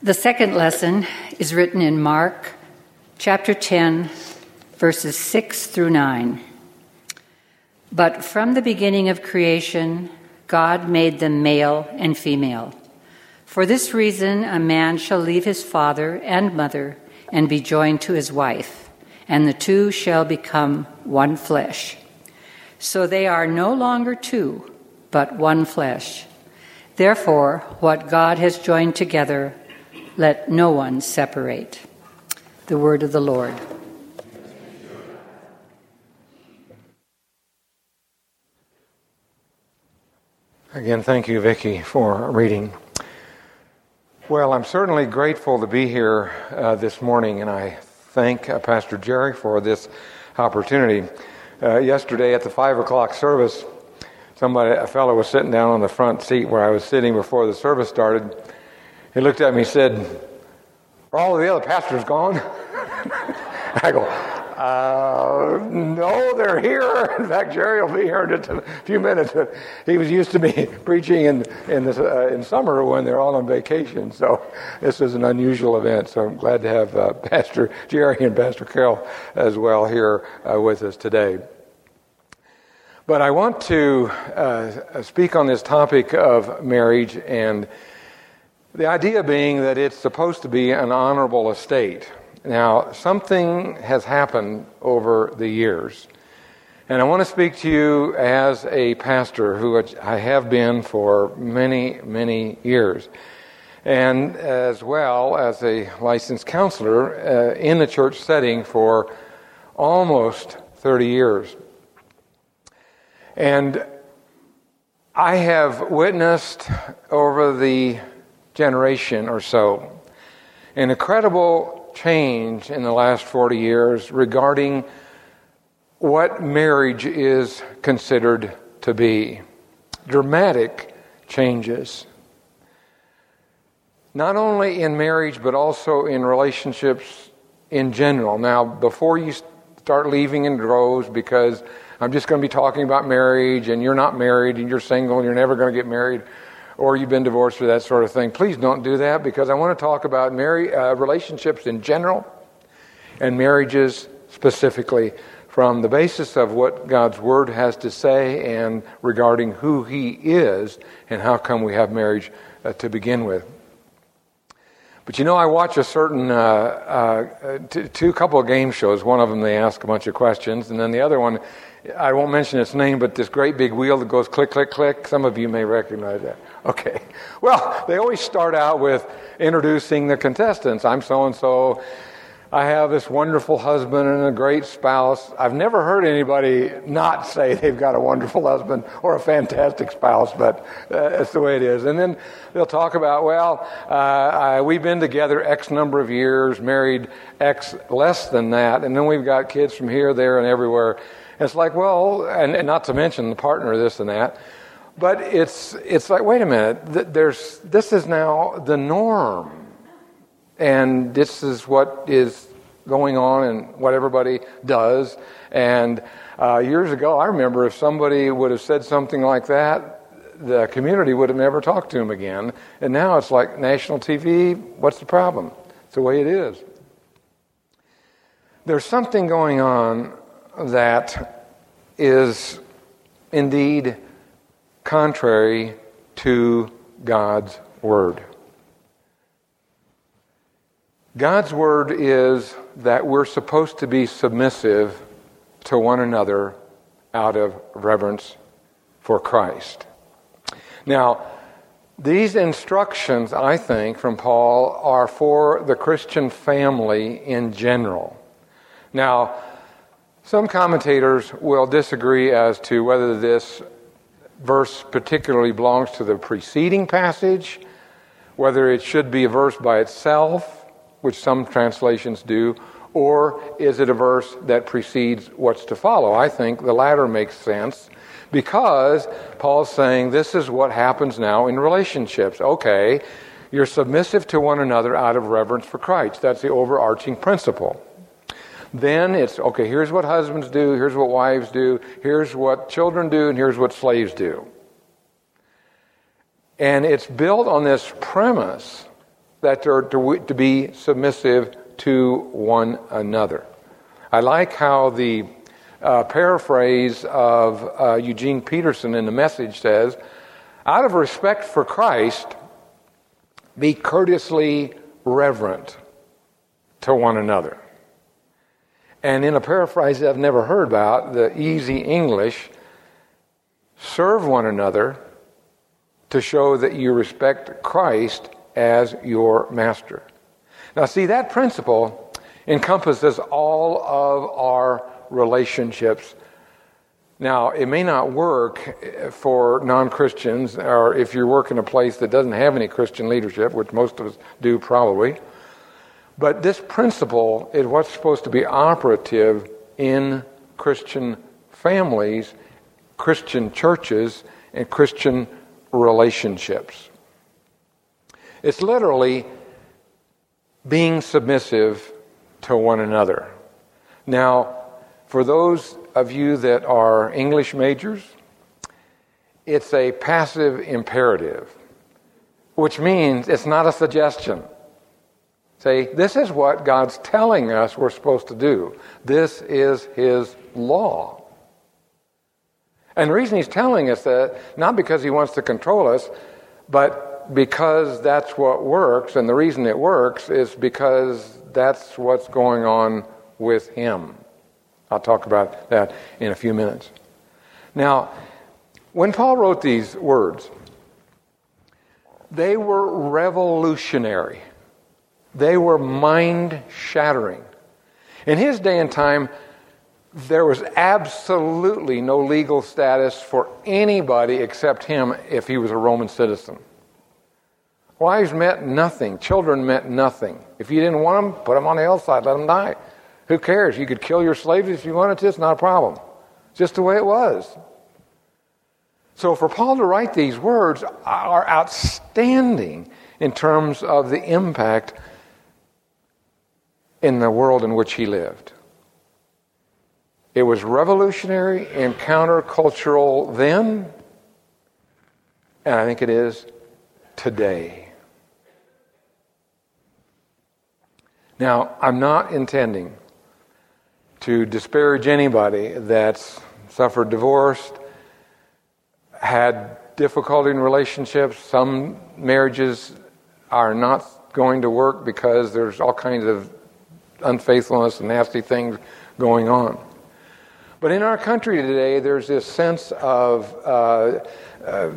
The second lesson is written in Mark chapter 10, verses 6 through 9. But from the beginning of creation, God made them male and female. For this reason, a man shall leave his father and mother and be joined to his wife, and the two shall become one flesh. So they are no longer two, but one flesh. Therefore, what God has joined together, let no one separate. The word of the Lord. Again, thank you, Vicki, for reading. Well, I'm certainly grateful to be here uh, this morning, and I thank uh, Pastor Jerry for this opportunity. Uh, yesterday at the five o'clock service, somebody, a fellow, was sitting down on the front seat where I was sitting before the service started, he looked at me and said, Are all the other pastors gone? I go, uh, no, they're here. In fact, Jerry will be here in just a few minutes. He was used to me preaching in in, uh, in summer when they're all on vacation, so this is an unusual event. So I'm glad to have uh, Pastor Jerry and Pastor Carol as well here uh, with us today. But I want to uh, speak on this topic of marriage and the idea being that it's supposed to be an honorable estate. Now, something has happened over the years. And I want to speak to you as a pastor who I have been for many, many years. And as well as a licensed counselor uh, in the church setting for almost 30 years. And I have witnessed over the generation or so. An incredible change in the last 40 years regarding what marriage is considered to be. Dramatic changes. Not only in marriage, but also in relationships in general. Now, before you start leaving in droves because I'm just going to be talking about marriage and you're not married and you're single and you're never going to get married, or you've been divorced or that sort of thing, please don't do that because I want to talk about marriage, uh, relationships in general and marriages specifically from the basis of what God's Word has to say and regarding who He is and how come we have marriage uh, to begin with. But you know, I watch a certain uh, uh, t- two couple of game shows. One of them they ask a bunch of questions, and then the other one, I won't mention its name, but this great big wheel that goes click, click, click. Some of you may recognize that. Okay. Well, they always start out with introducing the contestants. I'm so and so. I have this wonderful husband and a great spouse. I've never heard anybody not say they've got a wonderful husband or a fantastic spouse, but uh, that's the way it is. And then they'll talk about, well, uh, I, we've been together X number of years, married X less than that, and then we've got kids from here, there, and everywhere. And it's like, well, and, and not to mention the partner, this and that. But it's, it's like, wait a minute, there's, this is now the norm. And this is what is going on and what everybody does. And uh, years ago, I remember if somebody would have said something like that, the community would have never talked to him again. And now it's like national TV. What's the problem? It's the way it is. There's something going on that is indeed contrary to God's Word. God's Word is that we're supposed to be submissive to one another out of reverence for Christ. Now, these instructions, I think, from Paul are for the Christian family in general. Now, some commentators will disagree as to whether this verse particularly belongs to the preceding passage, whether it should be a verse by itself, which some translations do, or is it a verse that precedes what's to follow? I think the latter makes sense because Paul's saying this is what happens now in relationships. Okay, you're submissive to one another out of reverence for Christ. That's the overarching principle. Then it's okay, here's what husbands do, here's what wives do, here's what children do, and here's what slaves do. And it's built on this premise that are to, to be submissive to one another. I like how the uh, paraphrase of uh, Eugene Peterson in the message says, out of respect for Christ, be courteously reverent to one another. And in a paraphrase I've never heard about, the easy English, serve one another to show that you respect Christ as your master. Now, see, that principle encompasses all of our relationships. Now, it may not work for non Christians, or if you work in a place that doesn't have any Christian leadership, which most of us do probably. But this principle is what's supposed to be operative in Christian families, Christian churches, and Christian relationships. It's literally being submissive to one another. Now, for those of you that are English majors, it's a passive imperative, which means it's not a suggestion. Say, this is what God's telling us we're supposed to do. This is His law. And the reason He's telling us that, not because He wants to control us, but because that's what works. And the reason it works is because that's what's going on with Him. I'll talk about that in a few minutes. Now, when Paul wrote these words, they were revolutionary. They were mind shattering. In his day and time, there was absolutely no legal status for anybody except him if he was a Roman citizen. Wives meant nothing. Children meant nothing. If you didn't want them, put them on the hillside, let them die. Who cares? You could kill your slaves if you wanted to, it's not a problem. Just the way it was. So for Paul to write these words are outstanding in terms of the impact in the world in which he lived. It was revolutionary and countercultural then, and I think it is today. Now, I'm not intending to disparage anybody that's suffered divorce, had difficulty in relationships. Some marriages are not going to work because there's all kinds of unfaithfulness and nasty things going on. But in our country today, there's this sense of uh, uh,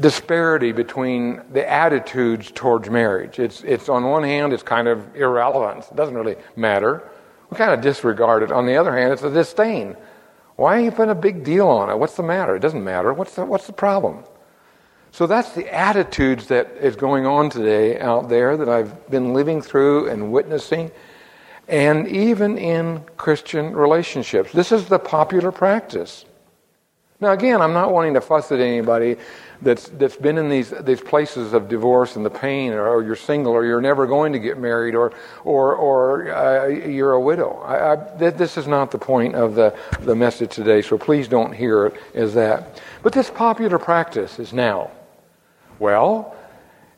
disparity between the attitudes towards marriage. It's, it's on one hand, it's kind of irrelevant. It doesn't really matter. We kind of disregard it. On the other hand, it's a disdain. Why are you putting a big deal on it? What's the matter? It doesn't matter. What's the, what's the problem? So that's the attitudes that is going on today out there that I've been living through and witnessing and even in Christian relationships. This is the popular practice. Now, again, I'm not wanting to fuss at anybody that's, that's been in these, these places of divorce and the pain, or, or you're single, or you're never going to get married, or, or, or uh, you're a widow. I, I, this is not the point of the, the message today, so please don't hear it as that. But this popular practice is now. Well,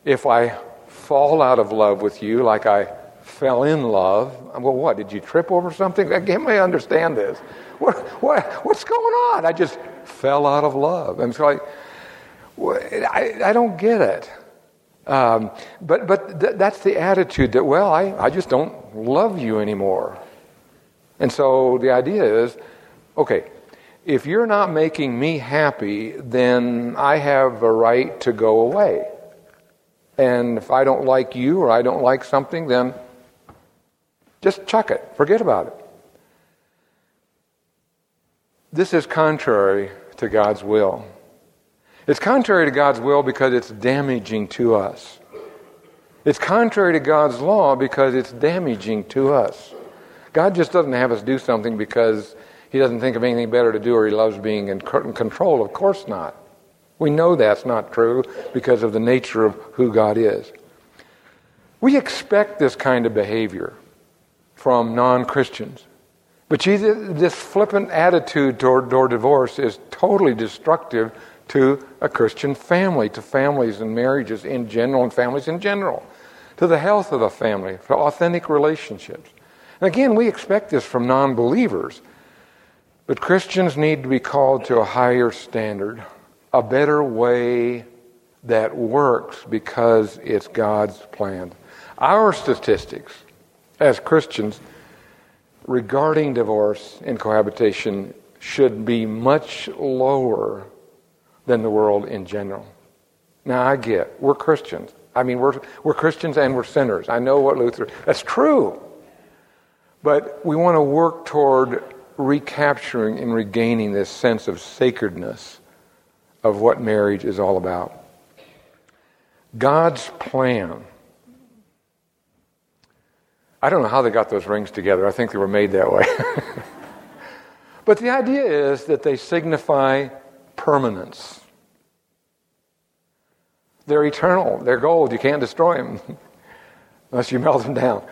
if I fall out of love with you like I fell in love. Well, what? Did you trip over something? I can't really understand this. What, what, what's going on? I just fell out of love. And it's like, I, I don't get it. Um, but but th- that's the attitude that, well, I, I just don't love you anymore. And so the idea is okay, if you're not making me happy, then I have a right to go away. And if I don't like you or I don't like something, then just chuck it, forget about it. This is contrary to God's will. It's contrary to God's will because it's damaging to us. It's contrary to God's law because it's damaging to us. God just doesn't have us do something because he doesn't think of anything better to do or he loves being in control. Of course not. We know that's not true because of the nature of who God is. We expect this kind of behavior from non Christians. But this flippant attitude toward, toward divorce is totally destructive to a Christian family, to families and marriages in general, and families in general. to the health of the family, to authentic relationships. And again, we expect this from non believers. But Christians need to be called to a higher standard, a better way that works because it's God's plan. Our statistics as Christians regarding divorce and cohabitation should be much lower than the world in general. Now, I get, we're Christians. I mean, we're, we're Christians and we're sinners. I know what Luther, that's true. But we want to work toward recapturing and regaining this sense of sacredness of what marriage is all about. God's plan. I don't know how they got those rings together. I think they were made that way. but the idea is that they signify permanence. They're eternal. They're gold. You can't destroy them unless you melt them down.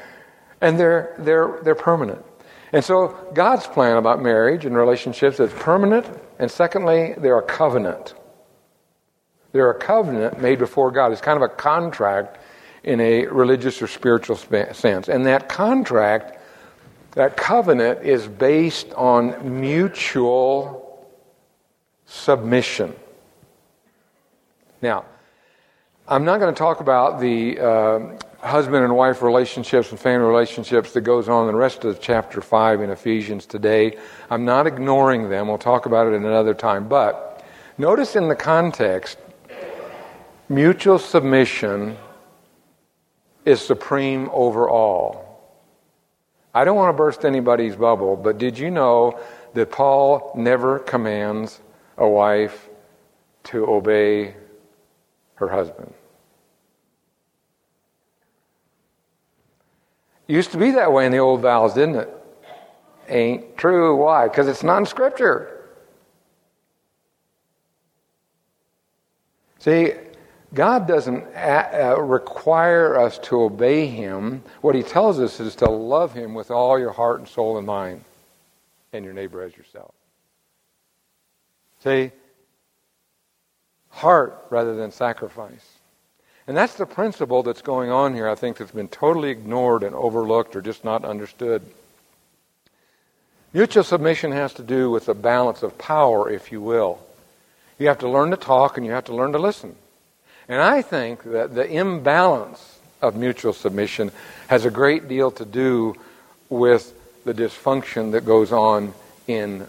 And they're, they're, they're permanent. And so God's plan about marriage and relationships is permanent. And secondly, they're a covenant. They're a covenant made before God. It's kind of a contract in a religious or spiritual sense. And that contract, that covenant, is based on mutual submission. Now, I'm not going to talk about the uh, husband and wife relationships and family relationships that goes on in the rest of chapter 5 in Ephesians today. I'm not ignoring them. We'll talk about it in another time. But notice in the context, mutual submission is supreme over all. I don't want to burst anybody's bubble, but did you know that Paul never commands a wife to obey her husband? Used to be that way in the old vows, didn't it? Ain't true. Why? Because it's not in Scripture. See, God doesn't a- uh, require us to obey Him. What He tells us is to love Him with all your heart and soul and mind, and your neighbor as yourself. See, heart rather than sacrifice. And that's the principle that's going on here, I think, that's been totally ignored and overlooked or just not understood. Mutual submission has to do with the balance of power, if you will. You have to learn to talk and you have to learn to listen. And I think that the imbalance of mutual submission has a great deal to do with the dysfunction that goes on in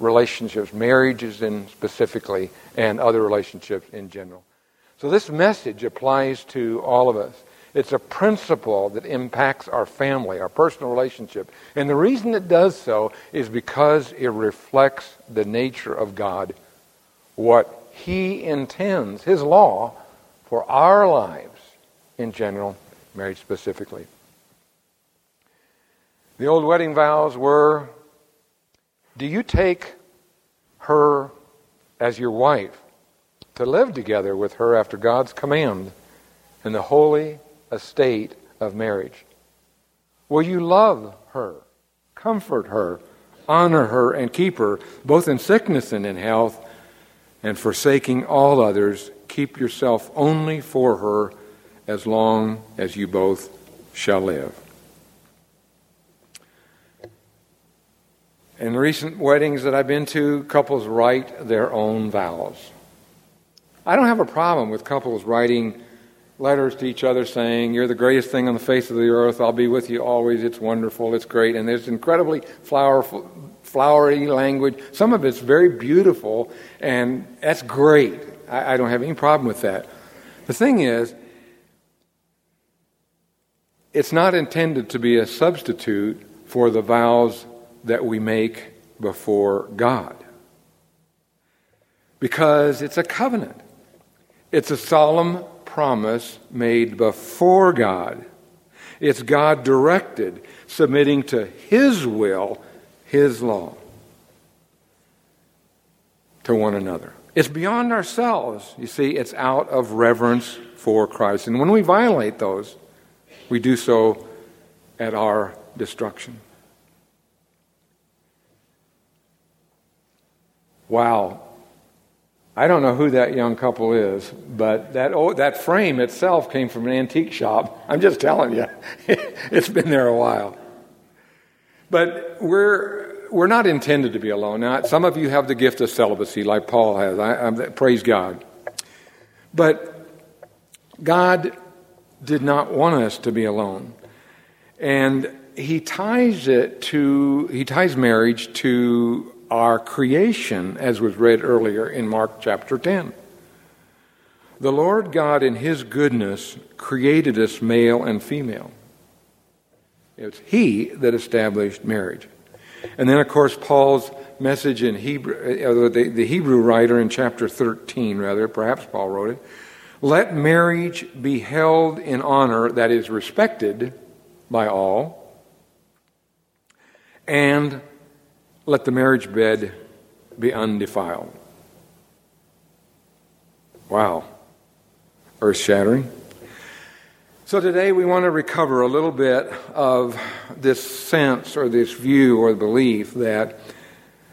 relationships, marriages in specifically, and other relationships in general. So this message applies to all of us. It's a principle that impacts our family, our personal relationship. And the reason it does so is because it reflects the nature of God, what He intends, His law, for our lives in general, marriage specifically. The old wedding vows were Do you take her as your wife? to live together with her after God's command in the holy estate of marriage? Will you love her, comfort her, honor her, and keep her, both in sickness and in health, and forsaking all others, keep yourself only for her as long as you both shall live? In recent weddings that I've been to, couples write their own vows. I don't have a problem with couples writing letters to each other saying, You're the greatest thing on the face of the earth. I'll be with you always. It's wonderful. It's great. And there's incredibly flower, flowery language. Some of it's very beautiful, and that's great. I, I don't have any problem with that. The thing is, it's not intended to be a substitute for the vows that we make before God. Because it's a covenant. It's a solemn promise made before God. It's God directed, submitting to His will, His law to one another. It's beyond ourselves. You see, it's out of reverence for Christ. And when we violate those, we do so at our destruction. Wow. I don't know who that young couple is, but that, oh, that frame itself came from an antique shop. I'm just telling you, it's been there a while. But we're, we're not intended to be alone. Now, some of you have the gift of celibacy, like Paul has. I, I, praise God. But God did not want us to be alone. And he ties it to, he ties marriage to our creation, as was read earlier in Mark chapter 10. The Lord God, in His goodness, created us male and female. It's He that established marriage. And then, of course, Paul's message in Hebrew, uh, the, the Hebrew writer in chapter 13, rather, perhaps Paul wrote it let marriage be held in honor that is respected by all, and let the marriage bed be undefiled. Wow. Earth shattering. So today we want to recover a little bit of this sense or this view or belief that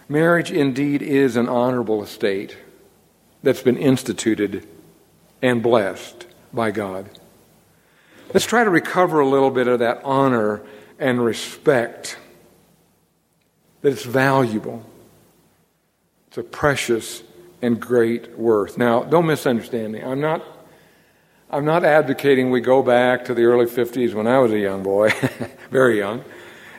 marriage indeed is an honorable estate that's been instituted and blessed by God. Let's try to recover a little bit of that honor and respect that it's valuable. It's a precious and great worth. Now, don't misunderstand me. I'm not I'm not advocating we go back to the early 50s when I was a young boy, very young,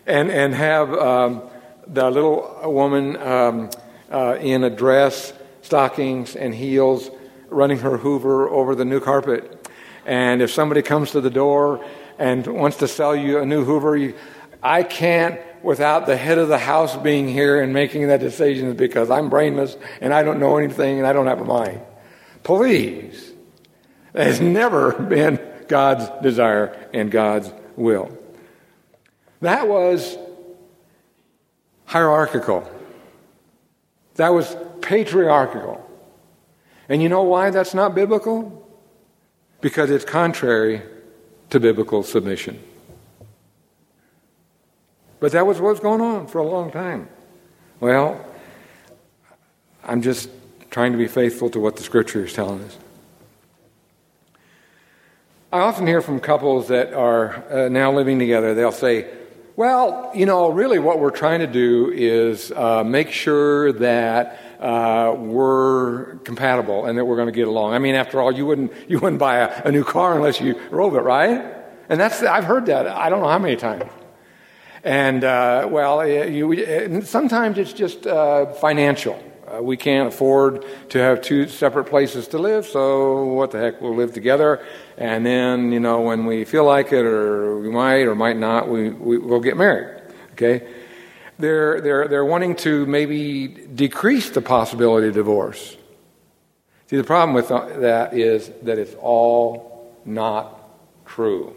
and, and have um, the little woman um, uh, in a dress, stockings, and heels running her Hoover over the new carpet. And if somebody comes to the door and wants to sell you a new Hoover, you, I can't without the head of the house being here and making that decision because I'm brainless and I don't know anything and I don't have a mind. Please. Has never been God's desire and God's will. That was hierarchical. That was patriarchal. And you know why that's not biblical? Because it's contrary to biblical submission. But that was what was going on for a long time. Well, I'm just trying to be faithful to what the scripture is telling us. I often hear from couples that are uh, now living together, they'll say, well, you know, really what we're trying to do is uh, make sure that uh, we're compatible and that we're going to get along. I mean, after all, you wouldn't, you wouldn't buy a, a new car unless you drove it, right? And that's, I've heard that I don't know how many times. And uh, well, you, sometimes it's just uh, financial. Uh, we can't afford to have two separate places to live, so what the heck, we'll live together. And then, you know, when we feel like it, or we might or might not, we, we, will get married. Okay? They're, they're, they're wanting to maybe decrease the possibility of divorce. See, the problem with that is that it's all not true.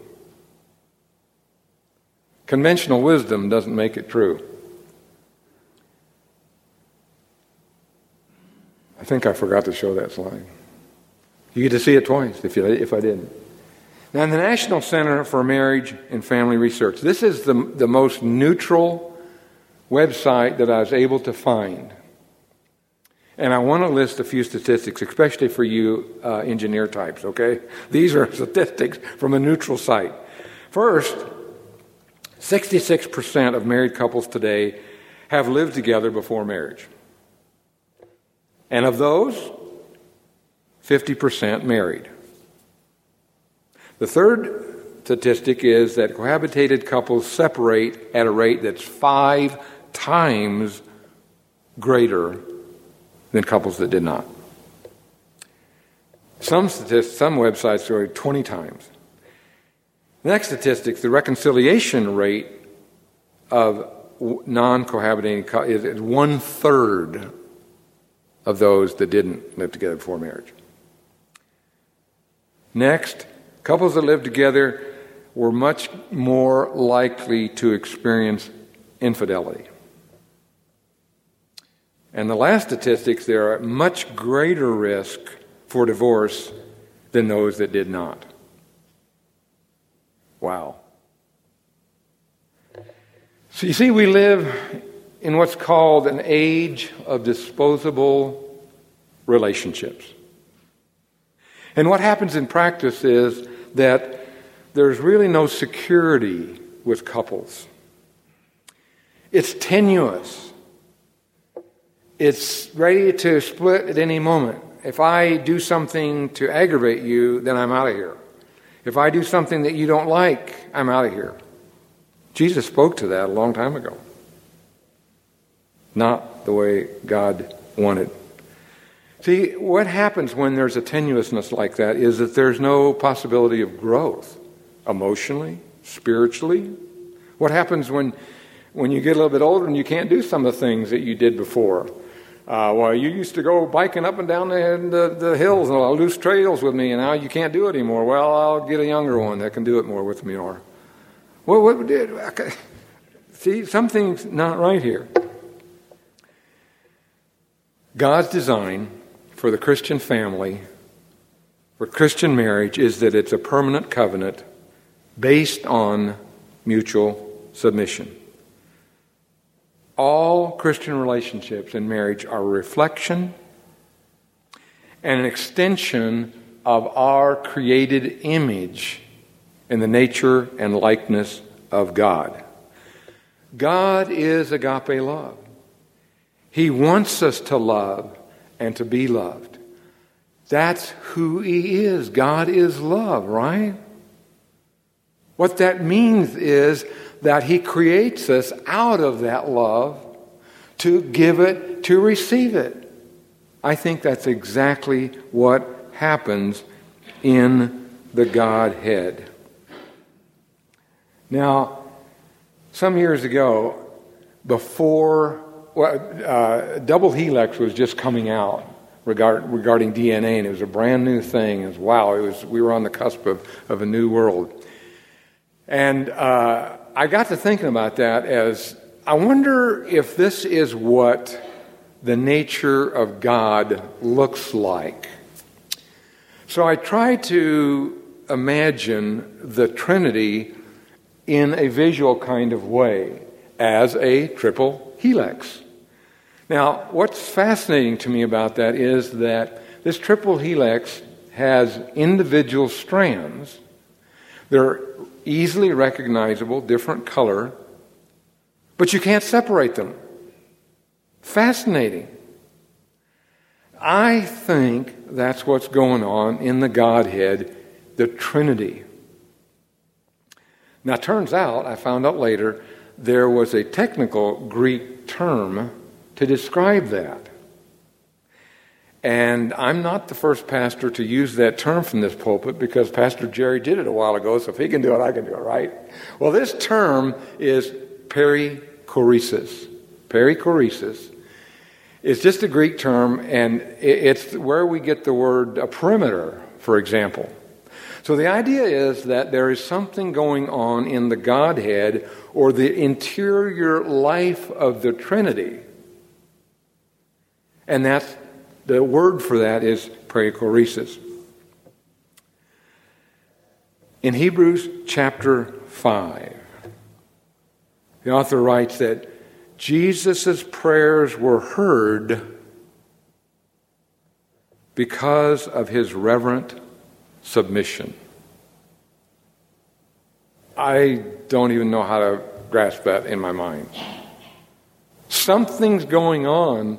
Conventional wisdom doesn't make it true. I think I forgot to show that slide. You get to see it twice if, you, if I didn't. Now, in the National Center for Marriage and Family Research, this is the, the most neutral website that I was able to find. And I want to list a few statistics, especially for you uh, engineer types, okay? These are statistics from a neutral site. First, 66% of married couples today have lived together before marriage. And of those, 50% married. The third statistic is that cohabitated couples separate at a rate that's five times greater than couples that did not. Some statistics, some websites are 20 times. Next statistics, the reconciliation rate of non cohabitating is one third of those that didn't live together before marriage. Next, couples that lived together were much more likely to experience infidelity. And the last statistics, there are much greater risk for divorce than those that did not. Wow. So you see, we live in what's called an age of disposable relationships. And what happens in practice is that there's really no security with couples. It's tenuous. It's ready to split at any moment. If I do something to aggravate you, then I'm out of here. If I do something that you don't like, I'm out of here. Jesus spoke to that a long time ago. Not the way God wanted. See, what happens when there's a tenuousness like that is that there's no possibility of growth emotionally, spiritually. What happens when, when you get a little bit older and you can't do some of the things that you did before? Uh, well, you used to go biking up and down the, the, the hills and loose trails with me, and now you can't do it anymore. Well, I'll get a younger one that can do it more with me. Or, well, what did? See, something's not right here. God's design for the Christian family, for Christian marriage, is that it's a permanent covenant based on mutual submission. All Christian relationships and marriage are a reflection and an extension of our created image in the nature and likeness of God. God is agape love. He wants us to love and to be loved. That's who He is. God is love, right? What that means is that He creates us out of that love to give it, to receive it. I think that's exactly what happens in the Godhead. Now, some years ago, before uh, double helix was just coming out regard, regarding DNA, and it was a brand new thing. It was wow! It was we were on the cusp of, of a new world, and uh, I got to thinking about that as I wonder if this is what the nature of God looks like. So I try to imagine the Trinity in a visual kind of way as a triple helix. Now, what's fascinating to me about that is that this triple helix has individual strands. They're easily recognizable, different color, but you can't separate them. Fascinating. I think that's what's going on in the Godhead, the Trinity. Now, turns out, I found out later, there was a technical Greek term to describe that. And I'm not the first pastor to use that term from this pulpit because Pastor Jerry did it a while ago, so if he can do it, I can do it, right? Well, this term is perichoresis. Perichoresis is just a Greek term, and it's where we get the word a perimeter, for example. So the idea is that there is something going on in the Godhead or the interior life of the Trinity. And that's the word for that is perichoresis. In Hebrews chapter 5, the author writes that Jesus' prayers were heard because of his reverent submission. I don't even know how to grasp that in my mind. Something's going on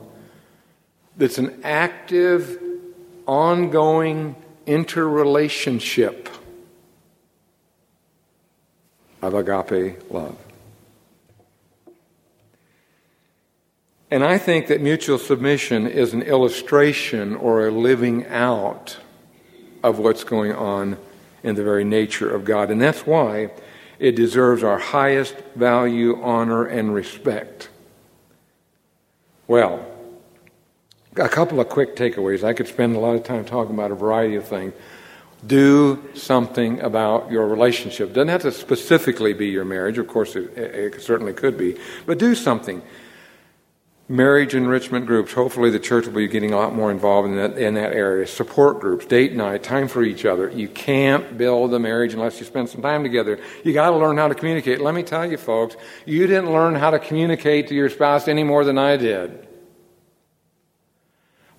that's an active, ongoing interrelationship of agape love. And I think that mutual submission is an illustration or a living out of what's going on in the very nature of God. And that's why it deserves our highest value, honor, and respect. Well, a couple of quick takeaways. I could spend a lot of time talking about a variety of things. Do something about your relationship. Doesn't have to specifically be your marriage. Of course, it, it certainly could be. But do something. Marriage enrichment groups. Hopefully, the church will be getting a lot more involved in that, in that area. Support groups, date night, time for each other. You can't build a marriage unless you spend some time together. You got to learn how to communicate. Let me tell you, folks, you didn't learn how to communicate to your spouse any more than I did.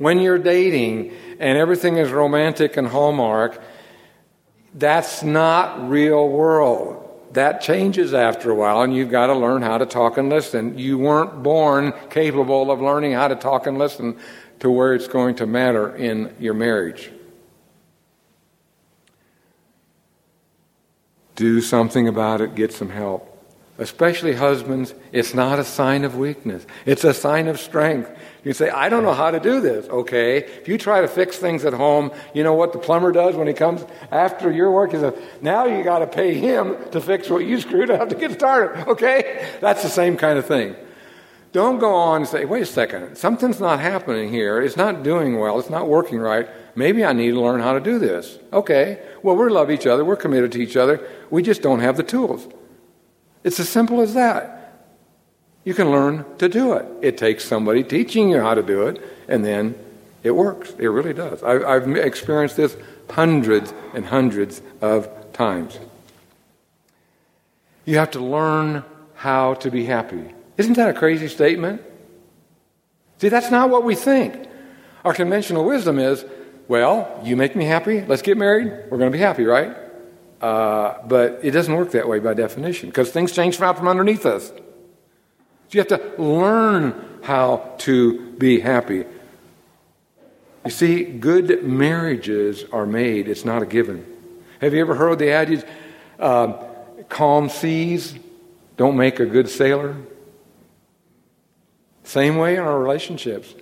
When you're dating and everything is romantic and hallmark, that's not real world. That changes after a while, and you've got to learn how to talk and listen. You weren't born capable of learning how to talk and listen to where it's going to matter in your marriage. Do something about it, get some help. Especially husbands, it's not a sign of weakness, it's a sign of strength. You say, I don't know how to do this. Okay. If you try to fix things at home, you know what the plumber does when he comes after your work? He says, now you got to pay him to fix what you screwed up to get started. Okay. That's the same kind of thing. Don't go on and say, wait a second, something's not happening here. It's not doing well. It's not working right. Maybe I need to learn how to do this. Okay. Well, we love each other. We're committed to each other. We just don't have the tools. It's as simple as that. You can learn to do it. It takes somebody teaching you how to do it, and then it works. It really does. I, I've experienced this hundreds and hundreds of times. You have to learn how to be happy. Isn't that a crazy statement? See, that's not what we think. Our conventional wisdom is well, you make me happy, let's get married, we're going to be happy, right? Uh, but it doesn't work that way by definition because things change out from underneath us. You have to learn how to be happy. You see, good marriages are made, it's not a given. Have you ever heard the adage, uh, calm seas don't make a good sailor? Same way in our relationships.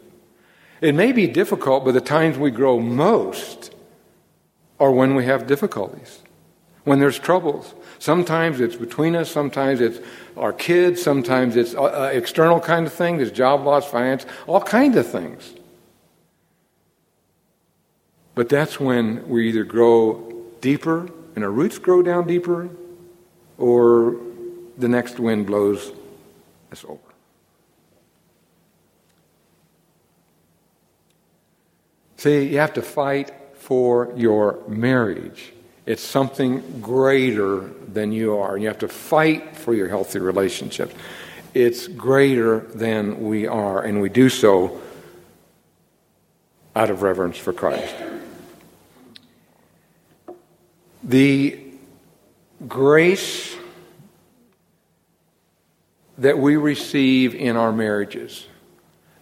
It may be difficult, but the times we grow most are when we have difficulties when there's troubles. Sometimes it's between us, sometimes it's our kids, sometimes it's uh, uh, external kind of things, there's job loss, finance, all kinds of things. But that's when we either grow deeper and our roots grow down deeper, or the next wind blows us over. See, you have to fight for your marriage. It's something greater than you are. And you have to fight for your healthy relationships. It's greater than we are, and we do so out of reverence for Christ. The grace that we receive in our marriages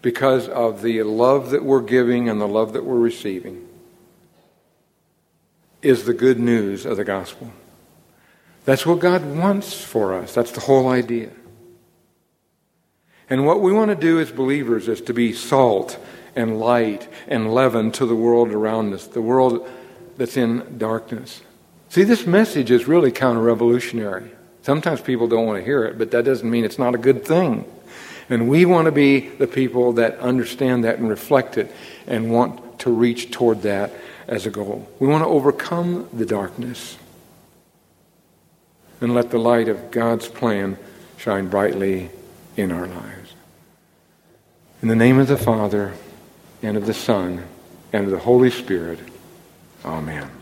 because of the love that we're giving and the love that we're receiving is the good news of the gospel. That's what God wants for us. That's the whole idea. And what we want to do as believers is to be salt and light and leaven to the world around us, the world that's in darkness. See, this message is really counter revolutionary. Sometimes people don't want to hear it, but that doesn't mean it's not a good thing. And we want to be the people that understand that and reflect it and want to reach toward that as a goal. We want to overcome the darkness and let the light of God's plan shine brightly in our lives. In the name of the Father, and of the Son, and of the Holy Spirit, Amen.